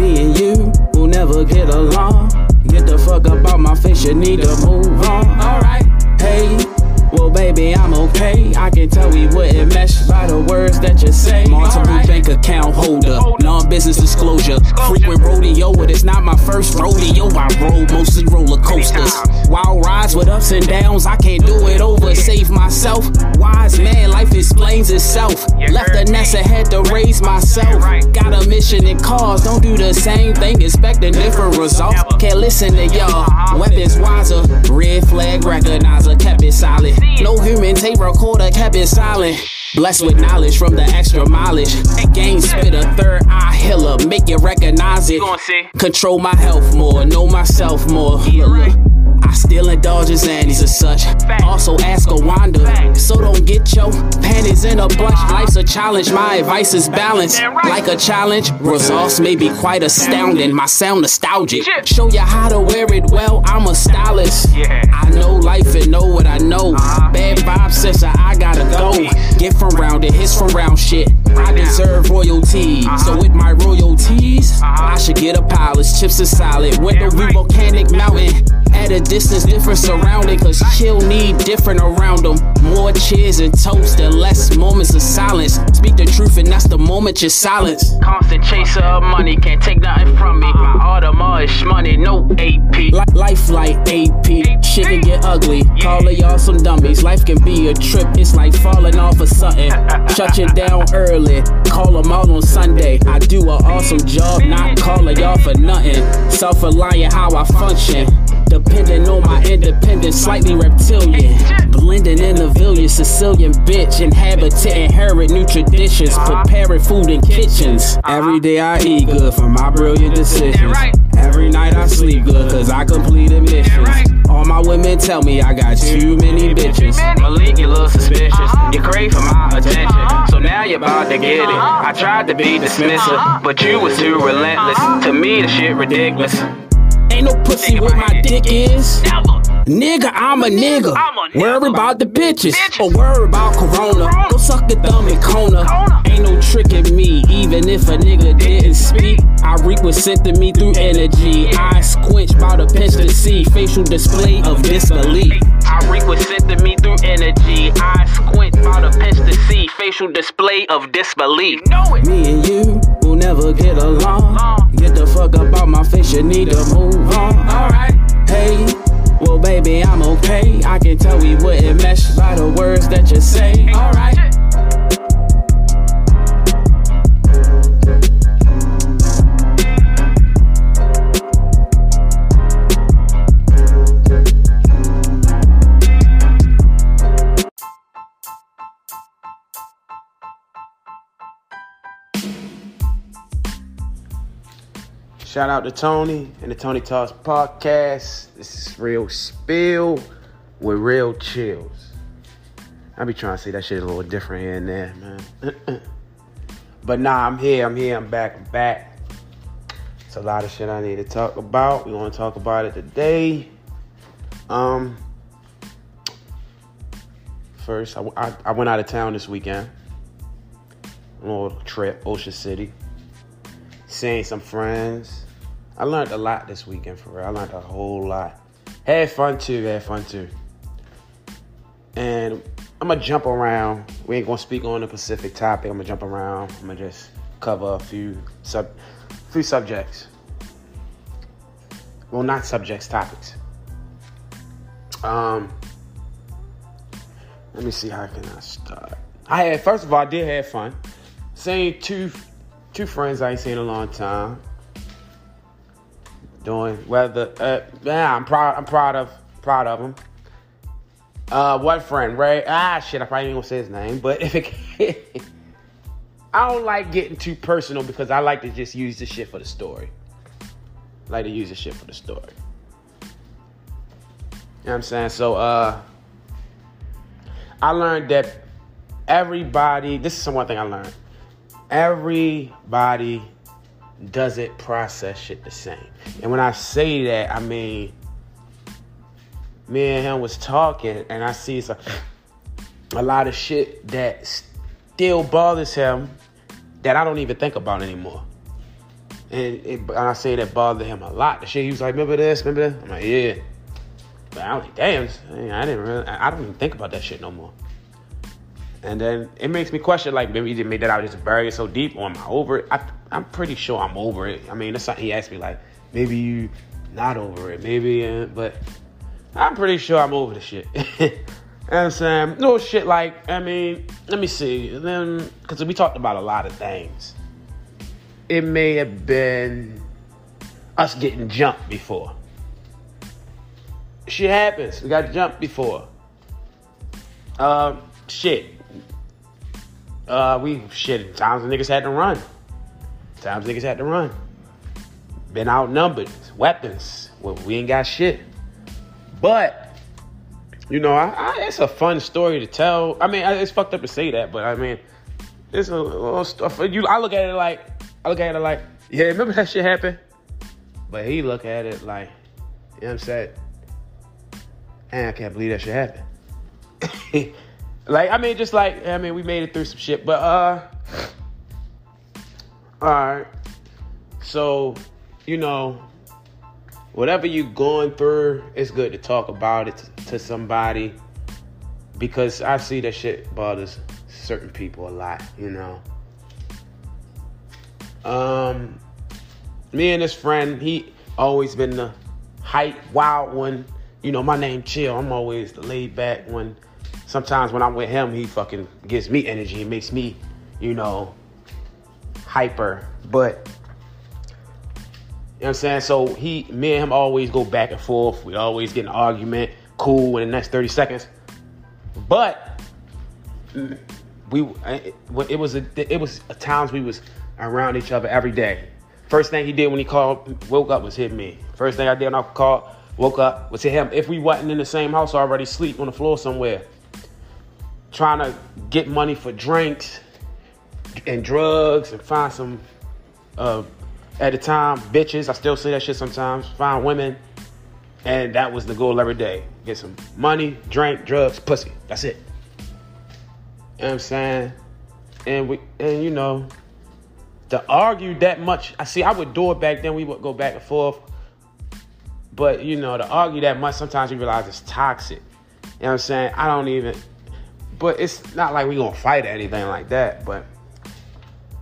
Me and you will never get along. Get the fuck up out my face, you need to move on. Alright, hey. Well, baby, I'm okay. I can tell we wouldn't mesh by the words that you say. Multiple Alright. bank account holder, non business disclosure. Frequent rodeo, but it's not my first rodeo. I rode mostly roller coasters. Wild rides with ups and downs, I can't do it over. Save myself. Wise man, life explains itself. Left the nest ahead to raise myself. Right. Got a mission and cause, don't do the same thing, expecting different results. Can't listen to y'all. Weapons wiser, red flag recognizer, kept it solid. No human tape recorder, kept it silent. Blessed with knowledge from the extra mileage. Game spit a third eye healer, make you recognize it. You gon' see. Control my health more, know myself more. Yeah, Look, right. look. I still indulge in anties as such. Also ask a wander. So don't get your panties in a bunch. Life's a challenge, my advice is balanced. Like a challenge, results may be quite astounding. My sound nostalgic. Show you how to wear it well, I'm a stylist. I know life and know what I know. Uh-huh. Bad vibes, sister, I gotta go. Get from round it, hits from round shit. I deserve royalties. So with my royalties, I should get a palace. Chips are salad. Damn view volcanic mountain. At a distance, different surrounding. Cause chill need different around them. More cheers and toast and less moments of silence. Speak the truth, and that's the moment you silence. Constant chaser of money, can't take nothing from me. My Audemars is money, no AP. Li- Life like AP, shit can get ugly. Call of y'all some dummies. Life can be a trip, it's like falling off of something. Shut you down early, call them out on Sunday. I do an awesome job, not calling y'all for nothing. Self reliant, how I function. Depending on my independence, slightly reptilian. Blending in the village, Sicilian bitch. Inhabitant, inherit new traditions. Preparing food in kitchens. Every day I eat good for my brilliant decisions. Every night I sleep good cause I completed missions. All my women tell me I got too many bitches. Malik, you look suspicious. You crave for my attention. So now you're about to get it. I tried to be dismissive, but you was too relentless. To me, the shit ridiculous. Ain't no pussy where my dick is. Never. Nigga, I'm a nigga. I'm a nigga. Worry about the bitches. Bitches. Or worry about corona. Corona. Go suck your thumb in Kona. Kona. Ain't no tricking me, even if a nigga didn't speak. I reap what sent to me through energy. I squinch by the pinch to see. Facial display of disbelief. I reap what sent to me through energy. I squint by the pinch to see. Facial display of disbelief. Know it. Me and you will never get along. Uh. Get the fuck you need to move on. Alright. Hey, well, baby, I'm okay. I can tell we wouldn't mesh by the words that you say. Alright. Shout out to Tony and the Tony Talks podcast. This is Real Spill with Real Chillz. I be trying to say that shit a little different here and there, man. but nah, I'm here, I'm here, I'm back, I'm back. It's a lot of shit I need to talk about. We want to talk about it today. Um, first, I, I, I went out of town this weekend. A little trip, Ocean City seeing some friends. I learned a lot this weekend for real. I learned a whole lot. Had fun too, had fun too. And I'm gonna jump around. We ain't gonna speak on a specific topic. I'm gonna jump around. I'm gonna just cover a few sub few subjects. Well, not subjects, topics. Um let me see how can I start. I had first of all, I did have fun. Seeing two two friends I ain't seen in a long time. Doing whether uh, yeah, I'm proud. I'm proud of proud of him. Uh, what friend, Ray. Ah, shit. I probably ain't gonna say his name, but if it, I don't like getting too personal because I like to just use the shit for the story. I like to use the shit for the story. You know what I'm saying? So, uh, I learned that everybody. This is one thing I learned everybody doesn't process shit the same. And when I say that, I mean me and him was talking and I see some, a lot of shit that still bothers him that I don't even think about anymore. And, it, and I say that bothered him a lot. The shit he was like, remember this, remember that? I'm like, yeah. But I was like, damn, I didn't really, I don't even think about that shit no more. And then it makes me question, like, maybe he made that was just buried so deep, or am I over it? I, I'm pretty sure I'm over it. I mean, that's something he asked me, like, maybe you not over it, maybe, uh, but I'm pretty sure I'm over the shit. you know what I'm saying? No shit like, I mean, let me see. Then, because we talked about a lot of things. It may have been us getting jumped before. Shit happens. We got jumped before. Um, shit. Uh, we shit. Times niggas had to run. Times niggas had to run. Been outnumbered. Weapons. Well, we ain't got shit. But you know, I, I, it's a fun story to tell. I mean, it's fucked up to say that, but I mean, it's a little stuff. You, I look at it like, I look at it like, yeah, remember that shit happened? But he look at it like, you know what I'm saying? And I can't believe that shit happened. like, I mean, just like, I mean, we made it through some shit, but uh, all right. So, you know, whatever you're going through, it's good to talk about it to, to somebody because I see that shit bothers certain people a lot, you know. Um, me and this friend, he always been the hype, wild one. You know, my name Chill. I'm always the laid back one. Sometimes when I'm with him, he fucking gives me energy. It makes me, you know, hyper. But you know what I'm saying? So he, me and him always go back and forth. We always get an argument. Cool in the next 30 seconds. But we, it, was a, it was a times we was around each other every day. First thing he did when he called, woke up was hit me. First thing I did when I called, woke up was hit him. If we wasn't in the same house, already sleep on the floor somewhere, trying to get money for drinks and drugs and find some uh, at the time, bitches. I still say that shit sometimes. Find women. And that was the goal every day. Get some money, drink, drugs, pussy. That's it. You know what I'm saying? And we and you know, to argue that much, I see I would do it back then, we would go back and forth. But you know, to argue that much, sometimes you realize it's toxic. You know what I'm saying? I don't even but it's not like we gonna fight or anything like that. But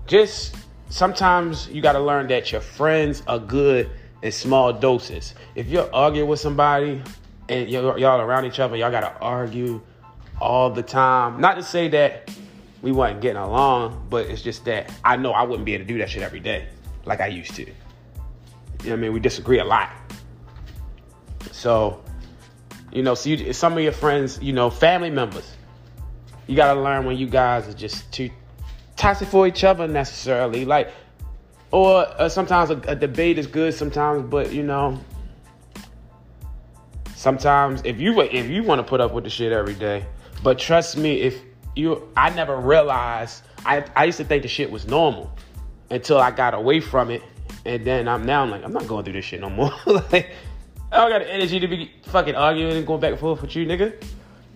just sometimes you got to learn that your friends are good in small doses. If you're arguing with somebody and y'all around each other, y'all got to argue all the time. Not to say that we wasn't getting along, but it's just that I know I wouldn't be able to do that shit every day like I used to. You know I mean? We disagree a lot. So, you know, so you, some of your friends, you know, family members, you got to learn when you guys are just too toxic for each other necessarily. Like, or uh, sometimes a, a, debate is good sometimes, but you know, sometimes if you if you want to put up with the shit every day, but trust me, if you, I never realized. I I used to think the shit was normal until I got away from it, and then I'm now I'm like I'm not going through this shit no more. like, I don't got the energy to be fucking arguing and going back and forth with you, nigga.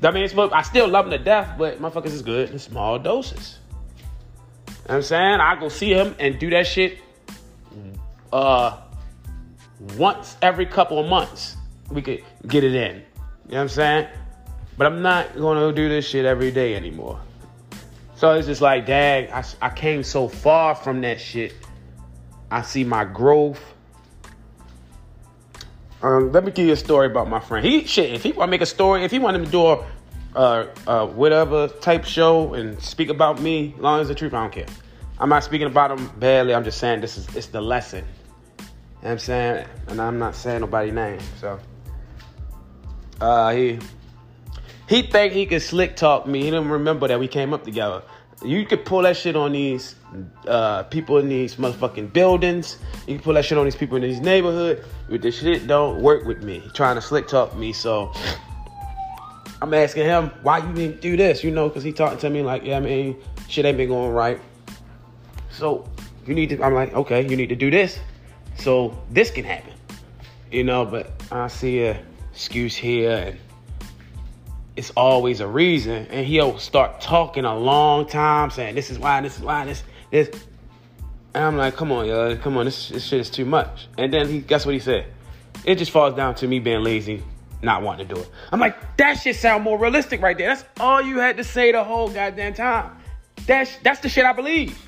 I mean, it's, I still love him to death, but motherfuckers is good in small doses. You know what I'm saying? I go see him and do that shit uh once every couple of months. We could get it in. You know what I'm saying? But I'm not gonna do this shit every day anymore. So it's just like, dang, I, I came so far from that shit. I see my growth. Um, let me give you a story about my friend. He shit. If he want to make a story, if he want to do a uh, uh, whatever type show and speak about me, long as the truth, I don't care. I'm not speaking about him badly. I'm just saying this is it's the lesson. You know I'm saying, and I'm not saying nobody's name. So, uh, he he think he could slick talk me. He don't remember that we came up together. You could pull that shit on these uh, people in these motherfucking buildings. You can pull that shit on these people in these neighborhood. But this shit don't work with me. Trying to slick talk me. So I'm asking him why you didn't do this, you know, because he talking to me like, yeah, I mean, shit ain't been going right. So you need to, I'm like, okay, you need to do this. So this can happen, you know, but I see a excuse here and it's always a reason. And he'll start talking a long time saying, this is why, this is why, this, this. And I'm like, come on, yo, come on, this, this shit is too much. And then he, guess what he said? It just falls down to me being lazy, not wanting to do it. I'm like, that shit sound more realistic right there. That's all you had to say the whole goddamn time. That's that's the shit I believe.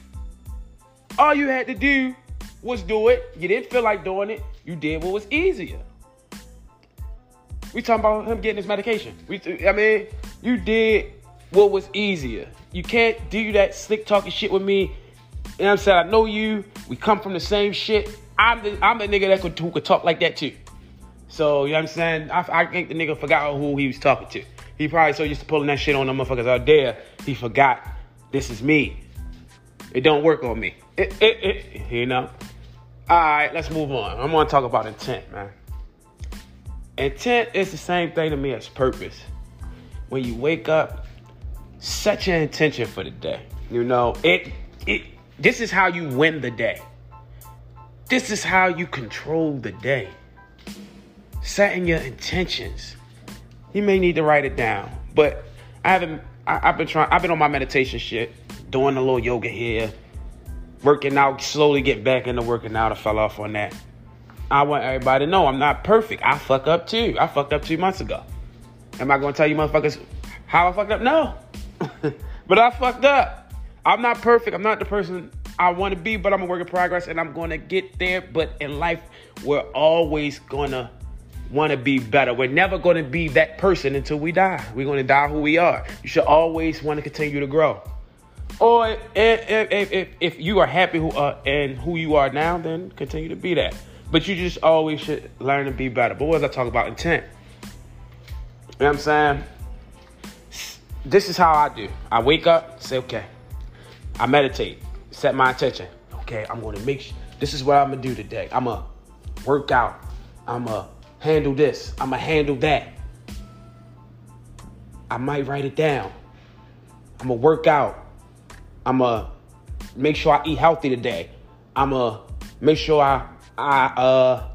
All you had to do was do it. You didn't feel like doing it. You did what was easier. We talking about him getting his medication. We, I mean, you did what was easier. You can't do that slick talking shit with me. You know I'm saying? I know you. We come from the same shit. I'm the I'm the nigga that could who could talk like that too. So you know what I'm saying? I, I think the nigga forgot who he was talking to. He probably so used to pulling that shit on the motherfuckers out there. He forgot this is me. It don't work on me. It, it, it, you know. All right, let's move on. I'm gonna talk about intent, man. Intent is the same thing to me as purpose. When you wake up, set your intention for the day. You know, it it this is how you win the day. This is how you control the day. Setting your intentions. You may need to write it down, but I haven't. I, have been trying. I've been on my meditation shit, doing a little yoga here, working out. Slowly get back into working out. I fell off on that. I want everybody to know I'm not perfect. I fuck up too. I fucked up two months ago. Am I gonna tell you motherfuckers how I fucked up? No. but I fucked up. I'm not perfect. I'm not the person I want to be, but I'm a work in progress and I'm gonna get there. But in life, we're always gonna want to be better. We're never to be that person until we die. We're to die who we are. You should always want to continue to grow. Or if, if, if, if you are happy who, uh, and who you are now, then continue to be that. But you just always should learn to be better. But what was I talking about? Intent. You know what I'm saying? This is how I do. I wake up, say, okay. I meditate, set my intention. Okay, I'm to make sure, this is what I'm to do today. I'm to work out. I'm to handle this. I'm to handle that. I might write it down. I'm to work out. I'm to make sure I eat healthy today. I'm to make sure I, I, uh,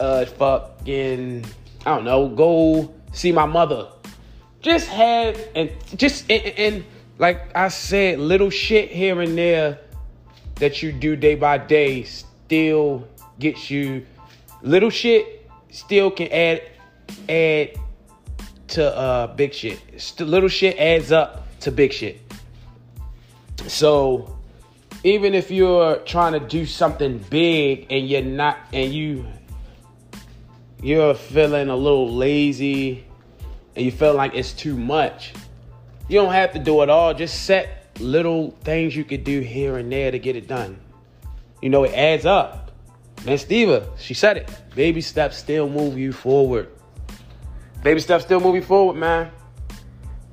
uh, fucking, I don't know, go see my mother. Just have, and just, and, and like I said, little shit here and there that you do day by day still gets you little shit still can add add to uh big shit. St- little shit adds up to big shit. So even if you're trying to do something big and you're not and you you're feeling a little lazy and you feel like it's too much, you don't have to do it all. Just set little things you could do here and there to get it done. You know, it adds up. Man, Steva, she said it. Baby steps still move you forward. Baby steps still move you forward, man.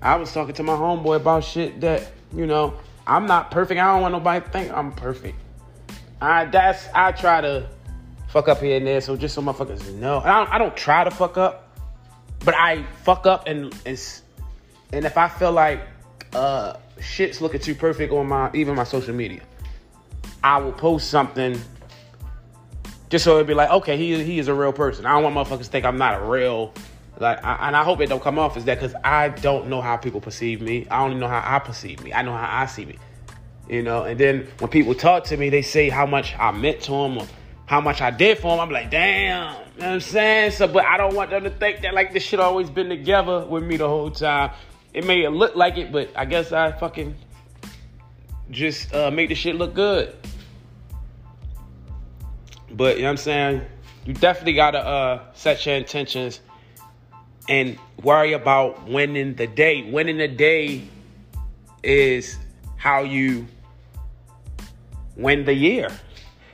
I was talking to my homeboy about shit that, you know, I'm not perfect. I don't want nobody to think I'm perfect. I that's I try to fuck up here and there, so just so motherfuckers know. I don't, I don't try to fuck up, but I fuck up and and and if I feel like uh shit's looking too perfect on my even my social media, I will post something just so it'd be like, okay, he he is a real person. I don't want motherfuckers to think I'm not a real. Like, I, and I hope it don't come off as that because I don't know how people perceive me. I only know how I perceive me. I know how I see me. You know, and then when people talk to me, they say how much I meant to them or how much I did for them. I'm like, damn, you know what I'm saying? So, but I don't want them to think that like this shit always been together with me the whole time. It may look like it, but I guess I fucking just uh, make the shit look good. But you know what I'm saying? You definitely gotta uh, set your intentions and worry about winning the day. Winning the day is how you win the year.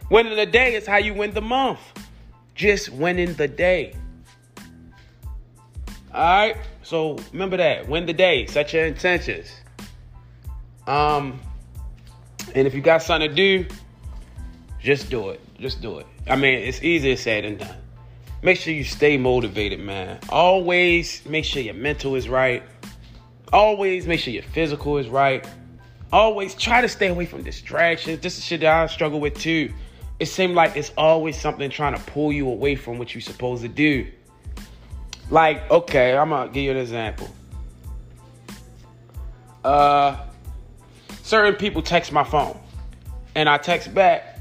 Winning the day is how you win the month. Just winning the day. All right. So remember that. Win the day. Set your intentions. Um, and if you got something to do, just do it. Just do it. I mean, it's easier said than done. Make sure you stay motivated, man. Always make sure your mental is right. Always make sure your physical is right. Always try to stay away from distractions. This is shit that I struggle with too. It seems like it's always something trying to pull you away from what you're supposed to do. Like, okay, I'm gonna give you an example. Uh, certain people text my phone, and I text back,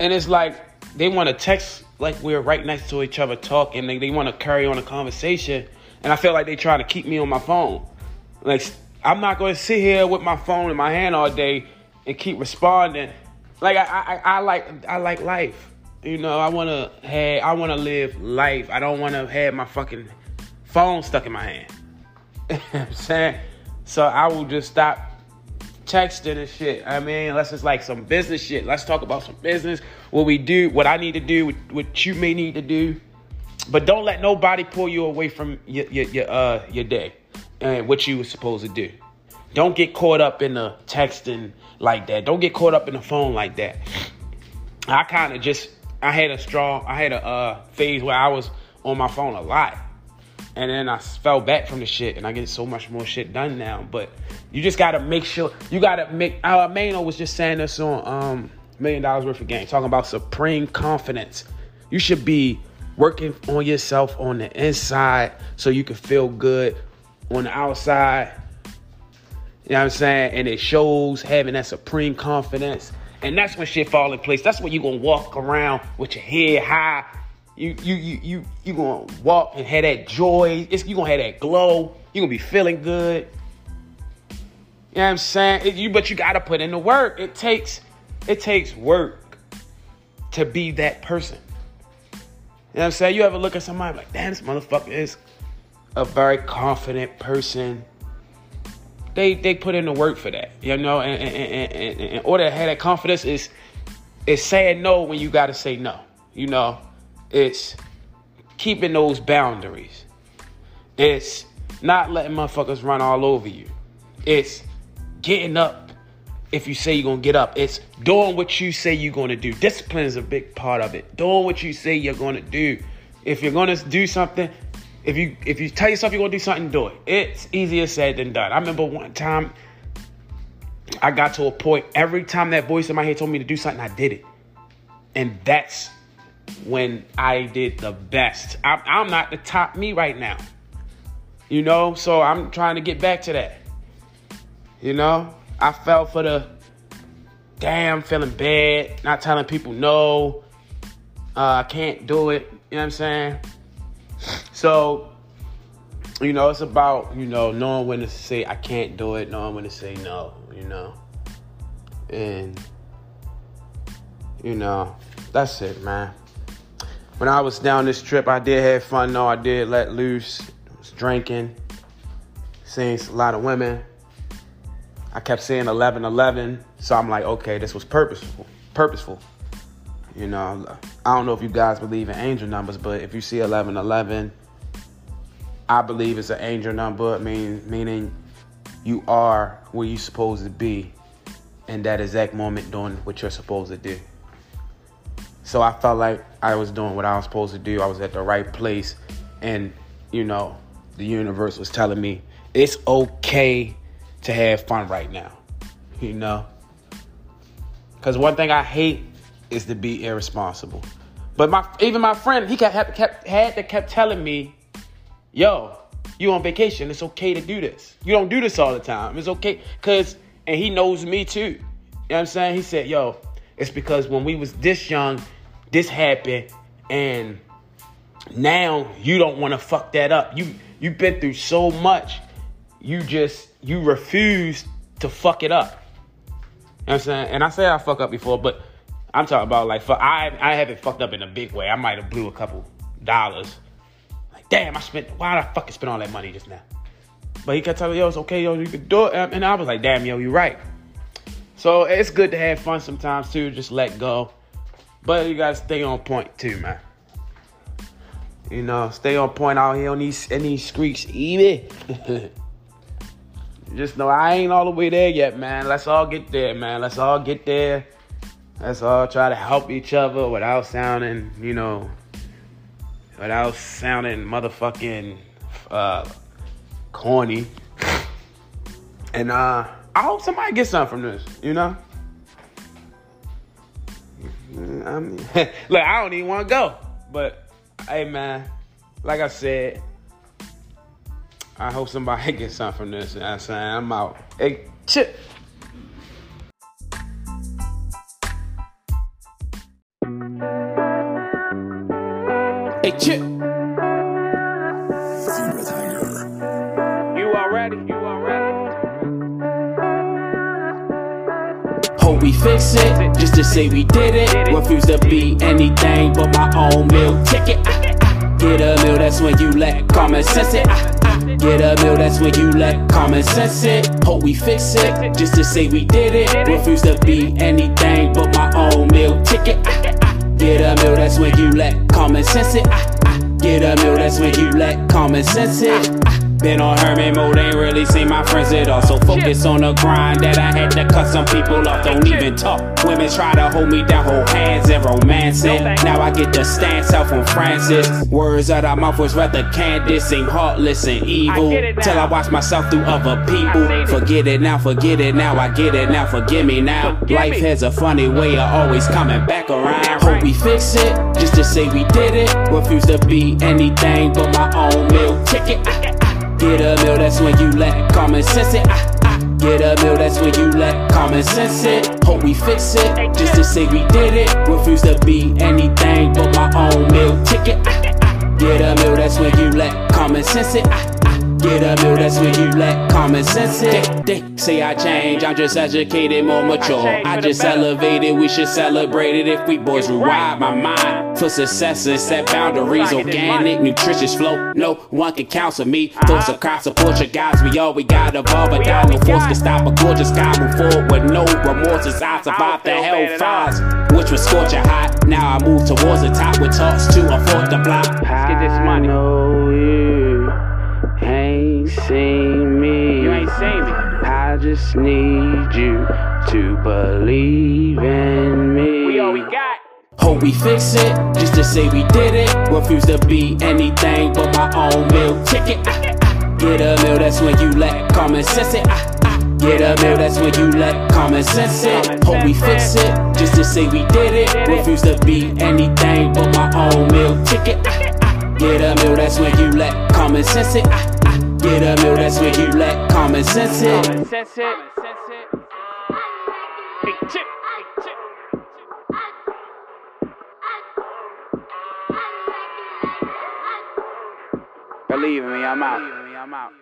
and it's like they want to text like we're right next to each other talking. They they want to carry on a conversation, and I feel like they trying to keep me on my phone. Like I'm not going to sit here with my phone in my hand all day and keep responding. Like I, I, I like I like life. You know, I wanna have I wanna live life. I don't wanna have my fucking phone stuck in my hand. you know I'm saying? So I will just stop texting and shit. I mean, unless it's like some business shit. Let's talk about some business. What we do, what I need to do, what you may need to do. But don't let nobody pull you away from your your, your uh your day and what you were supposed to do. Don't get caught up in the texting like that. Don't get caught up in the phone like that. I kind of just I had a strong I had a uh, phase where I was on my phone a lot. And then I fell back from the shit and I get so much more shit done now. But you just gotta make sure you gotta make uh Mano was just saying this on um million dollars worth of game, talking about supreme confidence. You should be working on yourself on the inside so you can feel good on the outside. You know what I'm saying? And it shows having that supreme confidence. And that's when shit fall in place. That's when you gonna walk around with your head high. You you you you you gonna walk and have that joy. It's, you gonna have that glow. You gonna be feeling good. You know what I'm saying? It, you but you gotta put in the work. It takes it takes work to be that person. You know what I'm saying? You ever look at somebody like, damn, this motherfucker is a very confident person. They they put in the work for that, you know. And, and, in order to have that confidence, is is saying no when you got to say no. You know, it's keeping those boundaries. It's not letting motherfuckers run all over you. It's getting up if you say you're gonna get up. It's doing what you say you're gonna do. Discipline is a big part of it. Doing what you say you're gonna do. If you're gonna do something, if you if you tell yourself you're gonna do something, do it. It's easier said than done. I remember one time I got to a point every time that voice in my head told me to do something, I did it. And that's when I did the best. I'm, I'm not the top me right now. You know, so I'm trying to get back to that. You know, I fell for the damn feeling bad, not telling people no, uh, I can't do it. You know what I'm saying? So, you know, it's about, you know, knowing when to say I can't do it, knowing when to say no, you know. And, you know, that's it, man. When I was down this trip, I did have fun, though. I did let loose, was drinking, seeing a lot of women. I kept seeing 11 11, so I'm like, okay, this was purposeful. Purposeful. You know, I don't know if you guys believe in angel numbers, but if you see 11 11, I believe it's an angel number, mean, meaning you are where you're supposed to be in that exact moment doing what you're supposed to do. So I felt like I was doing what I was supposed to do. I was at the right place. And, you know, the universe was telling me it's okay to have fun right now. You know? Because one thing I hate is to be irresponsible. But my even my friend, he kept, kept had to kept telling me, "Yo, you on vacation? It's okay to do this. You don't do this all the time. It's okay." Cause and he knows me too. You know what I'm saying? He said, "Yo, it's because when we was this young, this happened, and now you don't want to fuck that up. You you've been through so much. You just you refuse to fuck it up." You know what I'm saying? And I say I fuck up before, but I'm talking about like for I I haven't fucked up in a big way. I might have blew a couple dollars. Like damn, I spent why did I fucking spend all that money just now? But he kept telling me, yo, it's okay, yo, you can do it. And I was like, damn, yo, you're right. So it's good to have fun sometimes too, just let go. But you gotta stay on point too, man. You know, stay on point out here on these in these streets, even. just know I ain't all the way there yet, man. Let's all get there, man. Let's all get there. Let's all try to help each other without sounding, you know, without sounding motherfucking uh, corny. And uh, I hope somebody gets something from this, you know? I mean, look, I don't even want to go. But, hey, man, like I said, I hope somebody gets something from this. You know I'm saying? I'm out. Hey, chip. We fix it, just to say we did it. Refuse to be anything but my own meal ticket. Ah. Get a meal, that's when you let common sense it. Ah, ah. Get a meal, that's when you let common sense it. Hope we fix it, just to say we did it. Refuse to be anything but my own meal ticket. Ah. Get a meal, that's when you let common sense it. Get a meal, that's when you let common sense it. Been on hermit mode, ain't really seen my friends at all. So focus on the grind that I had to cut some people off. Don't even talk. Women try to hold me down, hold hands and romance it. Now I get the stance out from Francis. Words out of mouth was rather candid, seem heartless and evil. Till I watch myself through other people. Forget it now, forget it now. I get it now, forgive me now. Life has a funny way of always coming back around. Hope we fix it, just to say we did it. Refuse to be anything but my own meal ticket. Get a meal, that's when you lack common sense it. I, I Get a meal, that's when you lack common sense it. Hope we fix it, just to say we did it. Refuse to be anything but my own meal ticket. Ah, ah. Get a meal, that's when you lack common sense it. Ah, ah. Get a meal, that's when you let common sense it. They, they say I change, I'm just educated, more mature. I just elevated, we should celebrate it if we boys rewire my mind for success and set boundaries. Organic, nutritious flow, no one can counsel me. Thoughts of crowd support your guys, we all we got evolve, but die. No force can stop a gorgeous guy. Move forward with no remorse. I survived the hellfires, which was scorching hot. Now I move towards the top with talks to afford the block. Let's get this money. Know you ain't seen me. You ain't seen me. I just need you to believe in me. We all we got. Hope we fix it, just to say we did it. Refuse to be anything but my own meal ticket. Ah, ah. Get a meal, that's when you let common sense it. Ah, ah. Get a meal, that's when you let common sense it. Hope we fix it, just to say we did it. Refuse to be anything but my own meal ticket. Ah, ah. Get a meal, that's when you let common sense it. Ah. Get a meal, that's when you let common sense it. Common sense it. Big chip. Believe me, I'm out. I'm out.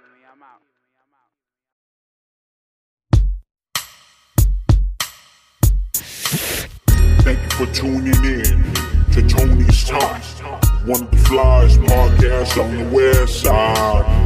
Thank you for tuning in to Tony's Talk, one of the flyest podcasts on the west side.